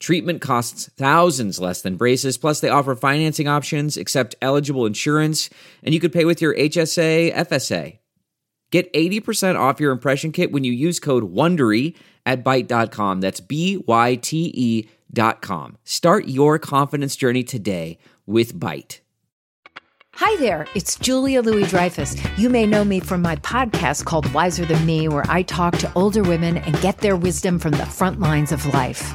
Treatment costs thousands less than braces, plus, they offer financing options, accept eligible insurance, and you could pay with your HSA, FSA. Get 80% off your impression kit when you use code WONDERY at Byte.com. That's B Y T E dot com. Start your confidence journey today with Byte. Hi there, it's Julia Louis Dreyfus. You may know me from my podcast called Wiser Than Me, where I talk to older women and get their wisdom from the front lines of life.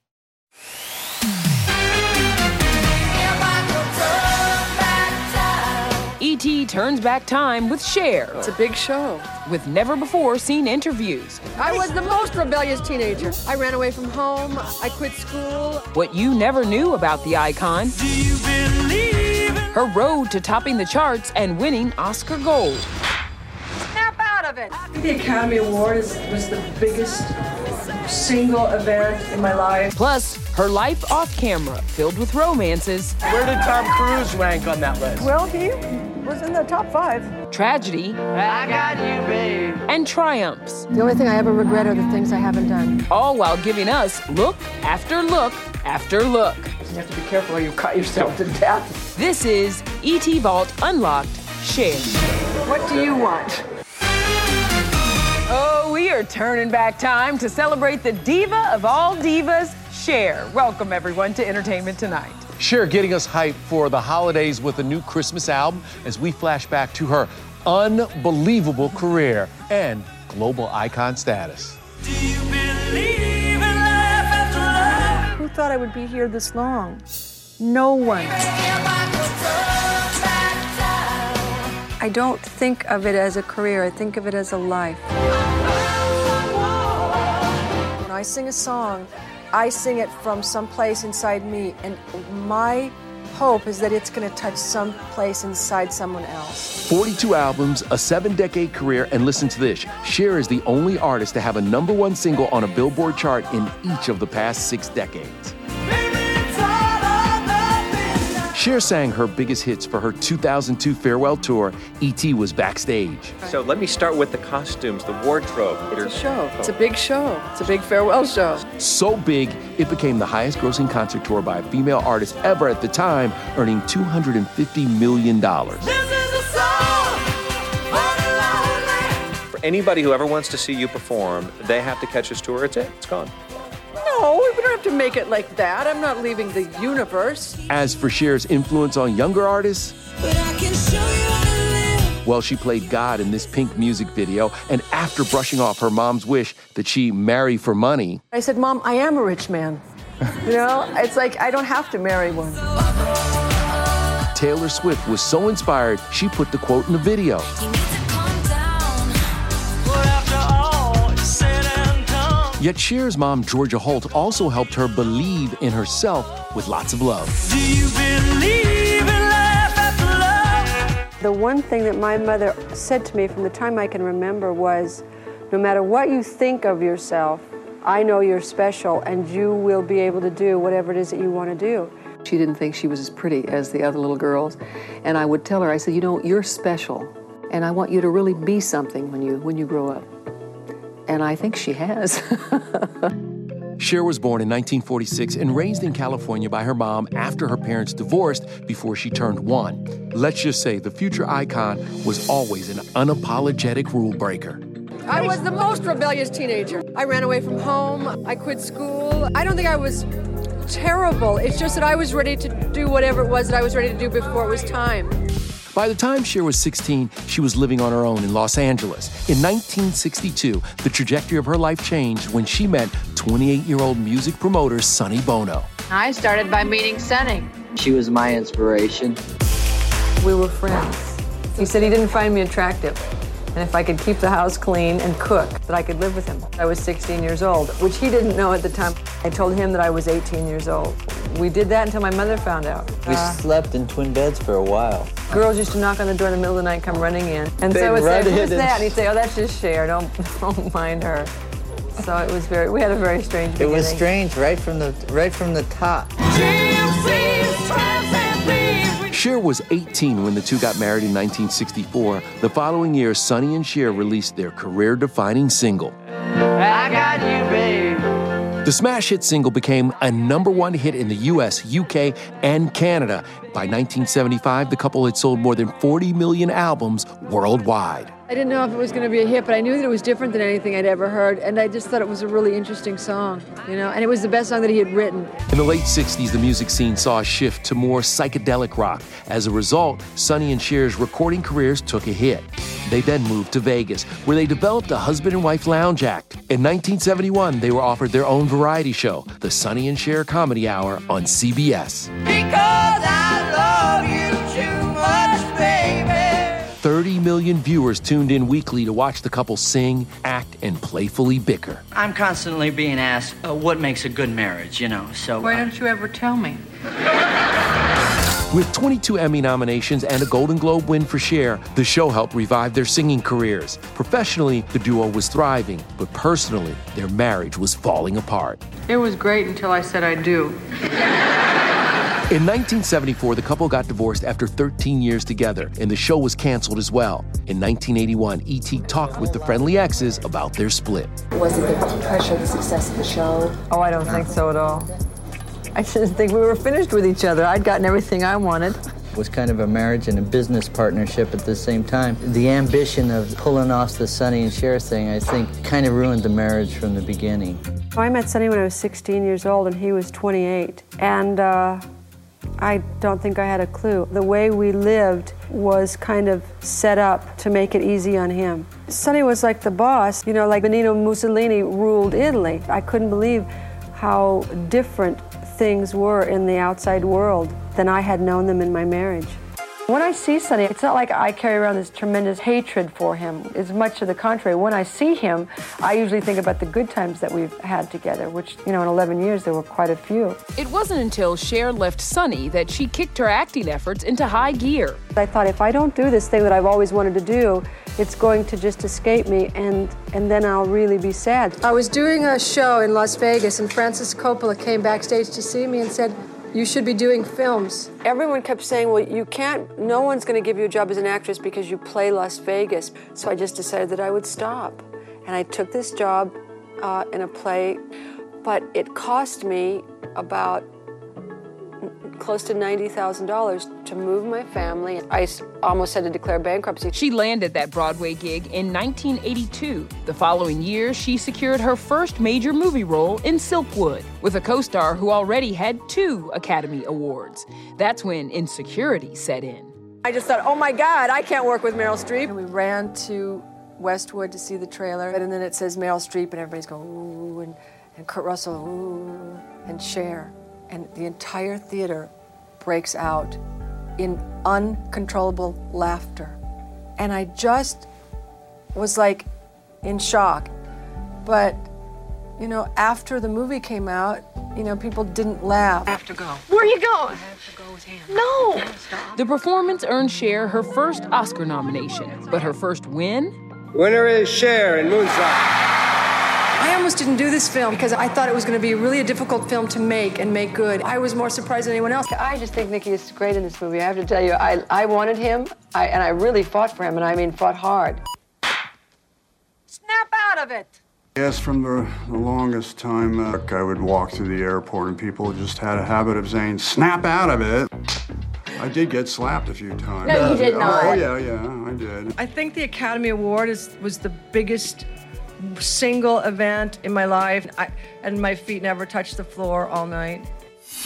Turns back time with Cher. It's a big show. With never before seen interviews. I was the most rebellious teenager. I ran away from home. I quit school. What you never knew about the icon. Her road to topping the charts and winning Oscar Gold. Snap out of it. The Academy Award is, was the biggest single event in my life. Plus, her life off camera, filled with romances. Where did Tom Cruise rank on that list? Well, he was in the top five. Tragedy. I got you, babe. And triumphs. The only thing I ever regret are the things I haven't done. All while giving us look after look after look. You have to be careful or you cut yourself to death. This is ET Vault Unlocked Cher. What do you want? Oh, we are turning back time to celebrate the diva of all divas, Cher. Welcome, everyone, to Entertainment Tonight. Cher getting us hyped for the holidays with a new Christmas album as we flash back to her unbelievable career and global icon status. Who thought I would be here this long? No one. I don't think of it as a career, I think of it as a life. When I sing a song, I sing it from some place inside me, and my hope is that it's going to touch some place inside someone else. 42 albums, a seven decade career, and listen to this Cher is the only artist to have a number one single on a Billboard chart in each of the past six decades. Cher sang her biggest hits for her 2002 farewell tour. E.T. was backstage. So let me start with the costumes, the wardrobe. It's a show. It's a bbig show. It's a big farewell show. So big, it became the highest grossing concert tour by a female artist ever at the time, earning $250 million. For anybody who ever wants to see you perform, they have to catch this tour. It's it. It's gone. No, we don't have to make it like that. I'm not leaving the universe. As for Cher's influence on younger artists, well, she played God in this pink music video, and after brushing off her mom's wish that she marry for money, I said, Mom, I am a rich man. You know, it's like I don't have to marry one. Taylor Swift was so inspired, she put the quote in the video. Yet Cher's mom, Georgia Holt, also helped her believe in herself with lots of love. The one thing that my mother said to me from the time I can remember was no matter what you think of yourself, I know you're special and you will be able to do whatever it is that you want to do. She didn't think she was as pretty as the other little girls. And I would tell her, I said, you know, you're special. And I want you to really be something when you when you grow up. And I think she has. Cher was born in 1946 and raised in California by her mom after her parents divorced before she turned one. Let's just say the future icon was always an unapologetic rule breaker. I was the most rebellious teenager. I ran away from home. I quit school. I don't think I was terrible. It's just that I was ready to do whatever it was that I was ready to do before it was time. By the time Cher was 16, she was living on her own in Los Angeles. In 1962, the trajectory of her life changed when she met 28 year old music promoter Sonny Bono. I started by meeting Sonny. She was my inspiration. We were friends. He said he didn't find me attractive. And if I could keep the house clean and cook, that I could live with him. I was 16 years old, which he didn't know at the time. I told him that I was 18 years old. We did that until my mother found out. We uh, slept in twin beds for a while. Girls used to knock on the door in the middle of the night, come running in. And They'd so I would say, who's that? And he'd say, oh, that's just Cher. Don't, don't mind her. So it was very, we had a very strange beginning. It was strange right from the, right from the top. Cher was 18 when the two got married in 1964. The following year, Sonny and Cher released their career defining single. I got you, babe. The smash hit single became a number one hit in the US, UK, and Canada. By 1975, the couple had sold more than 40 million albums worldwide. I didn't know if it was going to be a hit, but I knew that it was different than anything I'd ever heard, and I just thought it was a really interesting song, you know, and it was the best song that he had written. In the late 60s, the music scene saw a shift to more psychedelic rock. As a result, Sonny and Cher's recording careers took a hit. They then moved to Vegas, where they developed a husband and wife lounge act. In 1971, they were offered their own variety show, the Sonny and Cher Comedy Hour on CBS. Because I million viewers tuned in weekly to watch the couple sing, act, and playfully bicker. I'm constantly being asked uh, what makes a good marriage, you know, so. Why uh, don't you ever tell me? With 22 Emmy nominations and a Golden Globe win for Cher, the show helped revive their singing careers. Professionally, the duo was thriving, but personally, their marriage was falling apart. It was great until I said I do. In 1974, the couple got divorced after 13 years together, and the show was canceled as well. In 1981, E.T. talked with the Friendly exes about their split. Was it the pressure, the success of the show? Oh, I don't think so at all. I just think we were finished with each other. I'd gotten everything I wanted. It was kind of a marriage and a business partnership at the same time. The ambition of pulling off the Sonny and Cher thing, I think, kind of ruined the marriage from the beginning. I met Sonny when I was 16 years old, and he was 28. And uh, I don't think I had a clue. The way we lived was kind of set up to make it easy on him. Sonny was like the boss, you know, like Benito Mussolini ruled Italy. I couldn't believe how different things were in the outside world than I had known them in my marriage. When I see Sonny, it's not like I carry around this tremendous hatred for him. It's much to the contrary. When I see him, I usually think about the good times that we've had together, which, you know, in 11 years there were quite a few. It wasn't until Cher left Sonny that she kicked her acting efforts into high gear. I thought if I don't do this thing that I've always wanted to do, it's going to just escape me and and then I'll really be sad. I was doing a show in Las Vegas and Francis Coppola came backstage to see me and said, you should be doing films. Everyone kept saying, well, you can't, no one's going to give you a job as an actress because you play Las Vegas. So I just decided that I would stop. And I took this job uh, in a play, but it cost me about close to $90,000 to move my family. I almost had to declare bankruptcy. She landed that Broadway gig in 1982. The following year, she secured her first major movie role in Silkwood with a co star who already had two Academy Awards. That's when insecurity set in. I just thought, oh my God, I can't work with Meryl Streep. And we ran to Westwood to see the trailer, and then it says Meryl Streep, and everybody's going, ooh, and, and Kurt Russell, ooh, and Cher and the entire theater breaks out in uncontrollable laughter. And I just was like in shock. But, you know, after the movie came out, you know, people didn't laugh. I have to go. Where are you going? I have to go with him. No! The performance earned Cher her first Oscar nomination, but her first win? Winner is Cher in Moonstruck. I almost didn't do this film because I thought it was going to be really a difficult film to make and make good. I was more surprised than anyone else. I just think Nicky is great in this movie. I have to tell you, I, I wanted him, I, and I really fought for him, and I mean fought hard. Snap out of it. Yes, from the, the longest time, uh, I would walk through the airport and people just had a habit of saying, snap out of it. I did get slapped a few times. No, you did not. Oh, yeah, yeah, I did. I think the Academy Award is, was the biggest single event in my life, I, and my feet never touched the floor all night.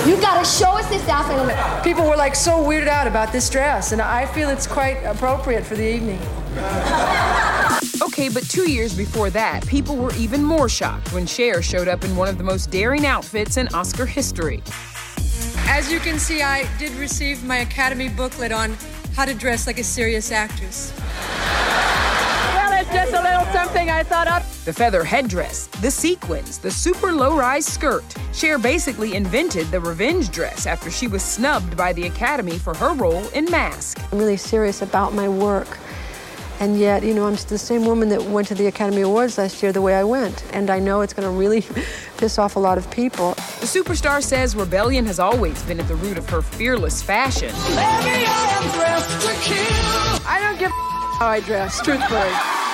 You gotta show us this outfit. People were like so weirded out about this dress, and I feel it's quite appropriate for the evening. Okay, but two years before that, people were even more shocked when Cher showed up in one of the most daring outfits in Oscar history. As you can see, I did receive my Academy booklet on how to dress like a serious actress. Well, it's just a little something I thought up. The feather headdress, the sequins, the super low rise skirt. Cher basically invented the revenge dress after she was snubbed by the Academy for her role in Mask. I'm really serious about my work. And yet, you know, I'm the same woman that went to the Academy Awards last year the way I went. And I know it's going to really piss off a lot of people. The superstar says rebellion has always been at the root of her fearless fashion. I don't give a how I dress, truthfully.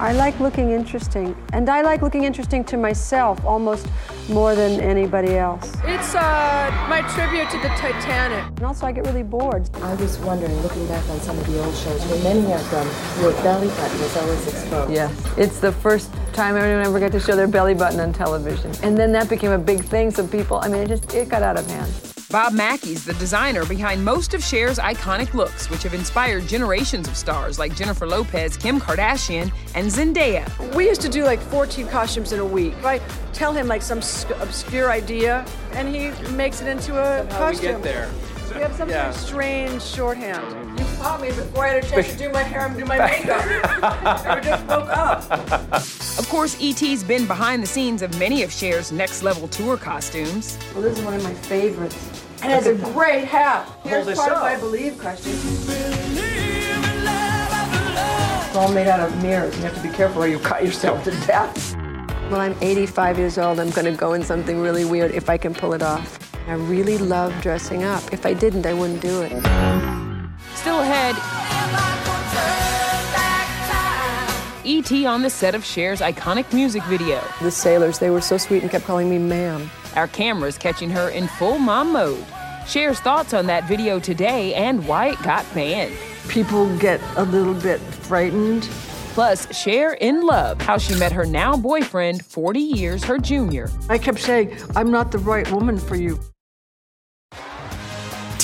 I like looking interesting, and I like looking interesting to myself almost more than anybody else. It's uh, my tribute to the Titanic. And also, I get really bored. I was wondering, looking back on some of the old shows, when many of them, your belly button was always exposed. Yeah, it's the first time anyone ever got to show their belly button on television. And then that became a big thing, so people, I mean, it just, it got out of hand. Bob Mackie's the designer behind most of Cher's iconic looks, which have inspired generations of stars like Jennifer Lopez, Kim Kardashian, and Zendaya. We used to do like 14 costumes in a week. I tell him like some sc- obscure idea, and he makes it into a costume. we get there. We have some Yeah. sort of strange shorthand. You caught me before I had a chance to do my hair and do my makeup. I just woke up. Of course, E.T.'s been behind the scenes of many of Cher's next level tour costumes. Well, this is one of my favorites. And it's a great hat. Here's this part of my Believe costume. It's all made out of mirrors. You have to be careful or you cut yourself to death. When I'm 85 years old, I'm going to go in something really weird if I can pull it off. I really love dressing up. If I didn't, I wouldn't do it. Still ahead, E.T. on the set of Cher's iconic music video. The sailors, they were so sweet and kept calling me ma'am. Our cameras catching her in full mom mode. Cher's thoughts on that video today and why it got banned. People get a little bit frightened. Plus, Cher in love, how she met her now boyfriend, 40 years her junior. I kept saying, I'm not the right woman for you.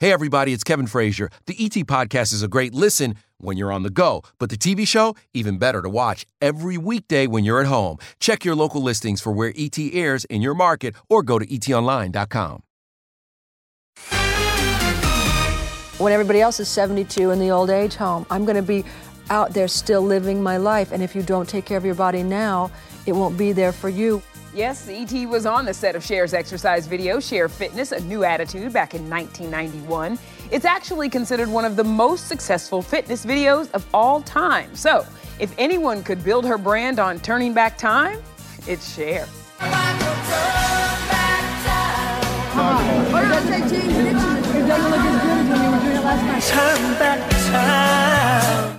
Hey, everybody, it's Kevin Frazier. The ET Podcast is a great listen when you're on the go, but the TV show, even better to watch every weekday when you're at home. Check your local listings for where ET airs in your market or go to etonline.com. When everybody else is 72 in the old age home, I'm going to be out there still living my life. And if you don't take care of your body now, it won't be there for you. Yes, E.T. was on the set of Cher's exercise video, Cher Fitness, A New Attitude, back in 1991. It's actually considered one of the most successful fitness videos of all time. So, if anyone could build her brand on turning back time, it's Cher. Did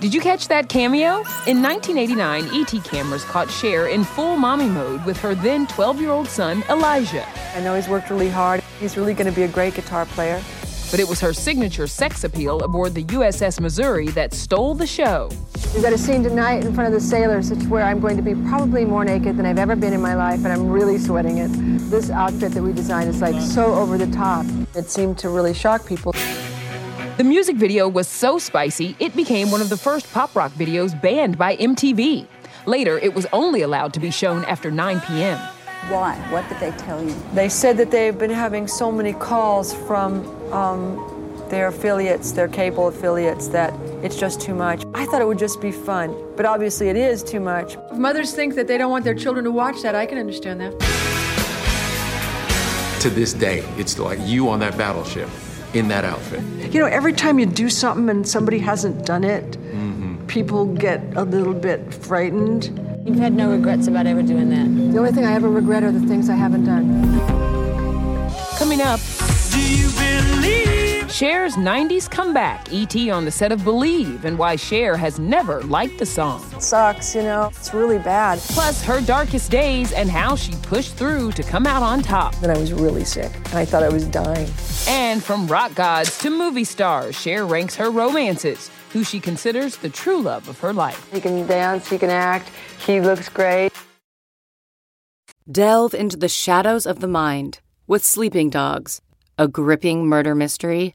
Did you catch that cameo? In 1989, ET cameras caught Cher in full mommy mode with her then 12 year old son, Elijah. I know he's worked really hard. He's really going to be a great guitar player. But it was her signature sex appeal aboard the USS Missouri that stole the show. We've got a scene tonight in front of the sailors. It's where I'm going to be probably more naked than I've ever been in my life, and I'm really sweating it. This outfit that we designed is like so over the top. It seemed to really shock people. The music video was so spicy, it became one of the first pop rock videos banned by MTV. Later, it was only allowed to be shown after 9 p.m. Why? What did they tell you? They said that they've been having so many calls from um, their affiliates, their cable affiliates, that it's just too much. I thought it would just be fun, but obviously it is too much. If mothers think that they don't want their children to watch that, I can understand that. To this day, it's like you on that battleship in that outfit. You know, every time you do something and somebody hasn't done it, mm-hmm. people get a little bit frightened. You've had no regrets about ever doing that? The only thing I ever regret are the things I haven't done. Coming up, do you believe? Cher's 90s comeback, E.T. on the set of Believe, and why Cher has never liked the song. It sucks, you know, it's really bad. Plus, her darkest days and how she pushed through to come out on top. Then I was really sick, and I thought I was dying. And from rock gods to movie stars, Cher ranks her romances, who she considers the true love of her life. He can dance, he can act, he looks great. Delve into the shadows of the mind with Sleeping Dogs, a gripping murder mystery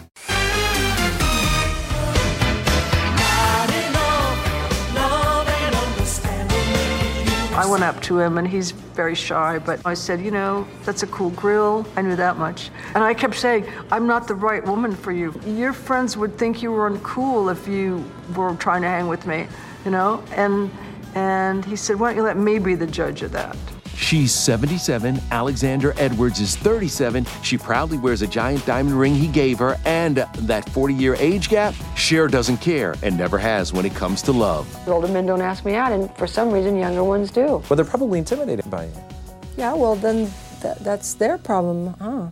Went up to him and he's very shy, but I said, you know, that's a cool grill. I knew that much. And I kept saying, I'm not the right woman for you. Your friends would think you were uncool if you were trying to hang with me, you know? And and he said, why don't you let me be the judge of that? She's 77. Alexander Edwards is 37. She proudly wears a giant diamond ring he gave her, and that 40 year age gap, Cher doesn't care and never has when it comes to love. Older men don't ask me out, and for some reason, younger ones do. Well, they're probably intimidated by you. Yeah, well, then th- that's their problem, huh?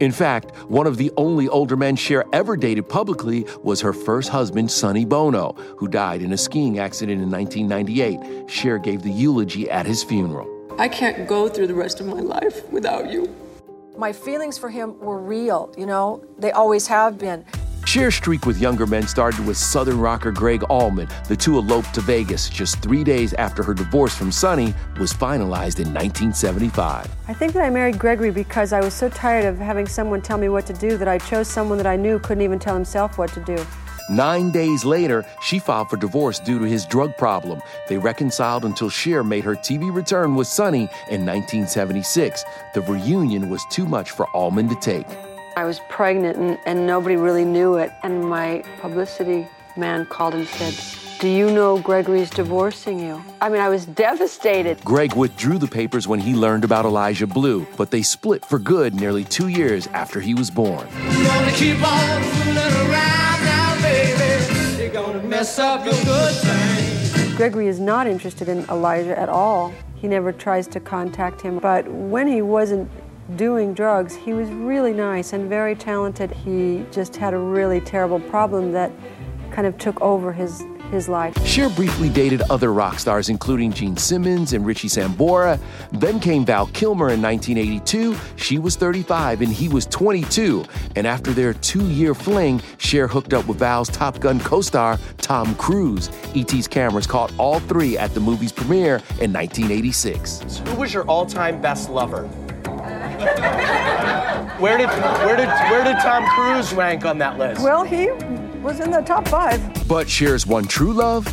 In fact, one of the only older men Cher ever dated publicly was her first husband, Sonny Bono, who died in a skiing accident in 1998. Cher gave the eulogy at his funeral. I can't go through the rest of my life without you. My feelings for him were real, you know? They always have been. Cher's streak with younger men started with Southern rocker Gregg Allman. The two eloped to Vegas just three days after her divorce from Sonny was finalized in 1975. I think that I married Gregory because I was so tired of having someone tell me what to do that I chose someone that I knew couldn't even tell himself what to do. Nine days later, she filed for divorce due to his drug problem. They reconciled until Cher made her TV return with Sonny in 1976. The reunion was too much for Allman to take. I was pregnant and, and nobody really knew it. And my publicity man called and said, Do you know Gregory's divorcing you? I mean, I was devastated. Gregg withdrew the papers when he learned about Elijah Blue, but they split for good nearly two years after he was born. Mess up your good thing. Gregory is not interested in Elijah at all. He never tries to contact him. But when he wasn't doing drugs, he was really nice and very talented. He just had a really terrible problem that kind of took over his, his life. Cher briefly dated other rock stars, including Gene Simmons and Richie Sambora. Then came Val Kilmer in 1982. She was 35 and he was 22. And after their two year fling, Cher hooked up with Val's Top Gun co star, Tom Cruise. ET's cameras caught all three at the movie's premiere in 1986. Who was your all-time best lover? where did where did where did Tom Cruise rank on that list? Well, he was in the top five. But Cher's one true love?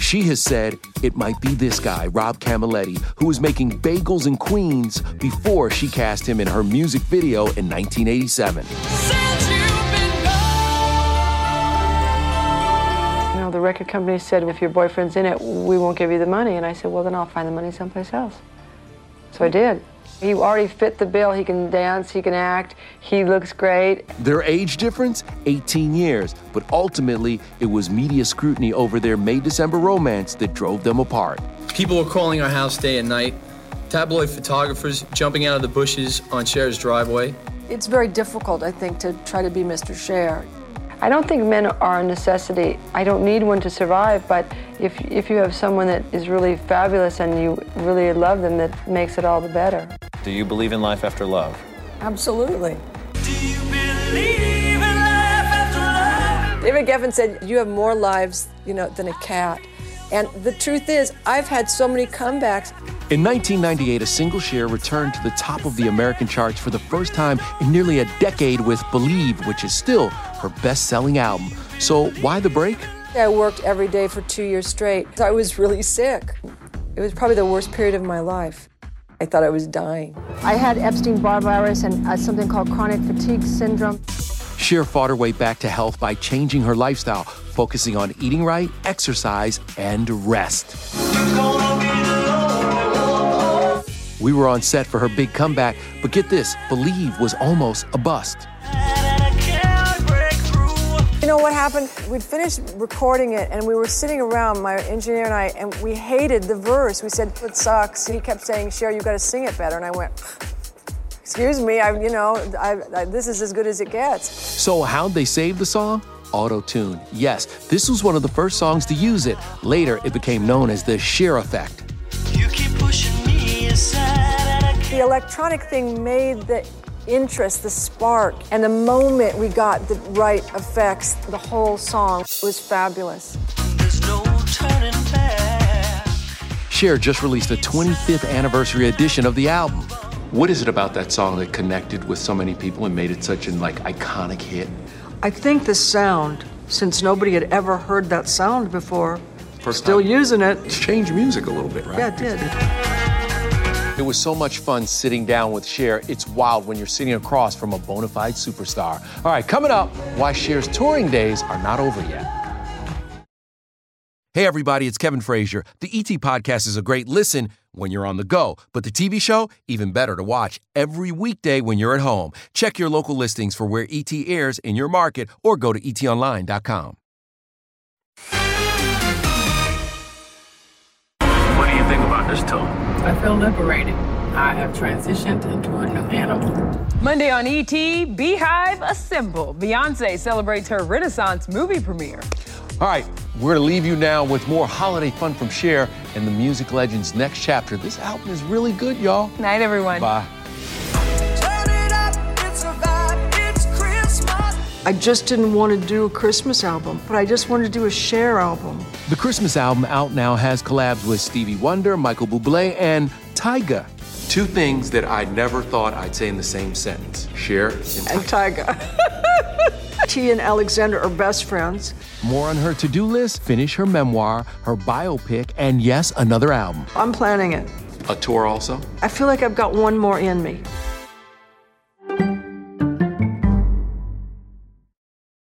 She has said it might be this guy, Rob Camilletti, who was making bagels in Queens before she cast him in her music video in 1987. You know, the record company said, if your boyfriend's in it, we won't give you the money. And I said, well, then I'll find the money someplace else. So I did. He already fit the bill. He can dance, he can act, he looks great. Their age difference? 18 years. But ultimately, it was media scrutiny over their May December romance that drove them apart. People were calling our house day and night. Tabloid photographers jumping out of the bushes on Cher's driveway. It's very difficult, I think, to try to be Mr. Cher. I don't think men are a necessity. I don't need one to survive, but if, if you have someone that is really fabulous and you really love them, that makes it all the better. Do you believe in life after love? Absolutely. David Geffen said, "You have more lives, you know, than a cat." And the truth is, I've had so many comebacks. In 1998, a single Cher returned to the top of the American charts for the first time in nearly a decade with Believe, which is still her best selling album. So, why the break? I worked every day for two years straight. I was really sick. It was probably the worst period of my life. I thought I was dying. I had Epstein Barr virus and uh, something called chronic fatigue syndrome. Cher fought her way back to health by changing her lifestyle, focusing on eating right, exercise, and rest. We were on set for her big comeback, but get this Believe was almost a bust. You know what happened? We'd finished recording it and we were sitting around, my engineer and I, and we hated the verse. We said, it sucks. He kept saying, Cher, you've gotta sing it better. And I went, excuse me, I, you know, I, I, this is as good as it gets. So, how'd they save the song? Auto tune. Yes, this was one of the first songs to use it. Later, it became known as the Cher effect. The electronic thing made the interest, the spark, and the moment we got the right effects, the whole song was fabulous. Cher just released the 25th anniversary edition of the album. What is it about that song that connected with so many people and made it such an like iconic hit? I think the sound, since nobody had ever heard that sound before, still using it. It's changed music a little bit, right? Yeah, it did. It was so much fun sitting down with Cher. It's wild when you're sitting across from a bona fide superstar. All right, coming up, why Cher's touring days are not over yet. Hey, everybody, it's Kevin Frazier. The ET Podcast is a great listen when you're on the go, but the TV show, even better to watch every weekday when you're at home. Check your local listings for where ET airs in your market or go to etonline.com. this tour? I feel liberated. I have transitioned into a new animal. Monday on ET, Beehive Assemble. Beyonce celebrates her Renaissance movie premiere. All right, we're going to leave you now with more holiday fun from Cher and the music legend's next chapter. This album is really good, y'all. Night, everyone. Bye. I just didn't want to do a Christmas album, but I just wanted to do a Cher album. The Christmas album out now has collabs with Stevie Wonder, Michael Bublé, and Tyga. Two things that I never thought I'd say in the same sentence Cher and And Tyga. T and Alexander are best friends. More on her to do list finish her memoir, her biopic, and yes, another album. I'm planning it. A tour also? I feel like I've got one more in me.